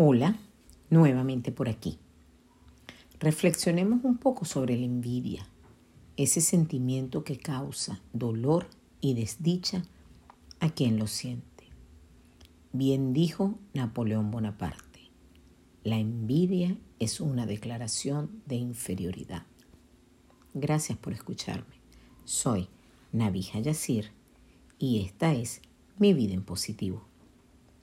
Hola, nuevamente por aquí. Reflexionemos un poco sobre la envidia, ese sentimiento que causa dolor y desdicha a quien lo siente. Bien dijo Napoleón Bonaparte, la envidia es una declaración de inferioridad. Gracias por escucharme. Soy Navija Yacir y esta es Mi Vida en Positivo.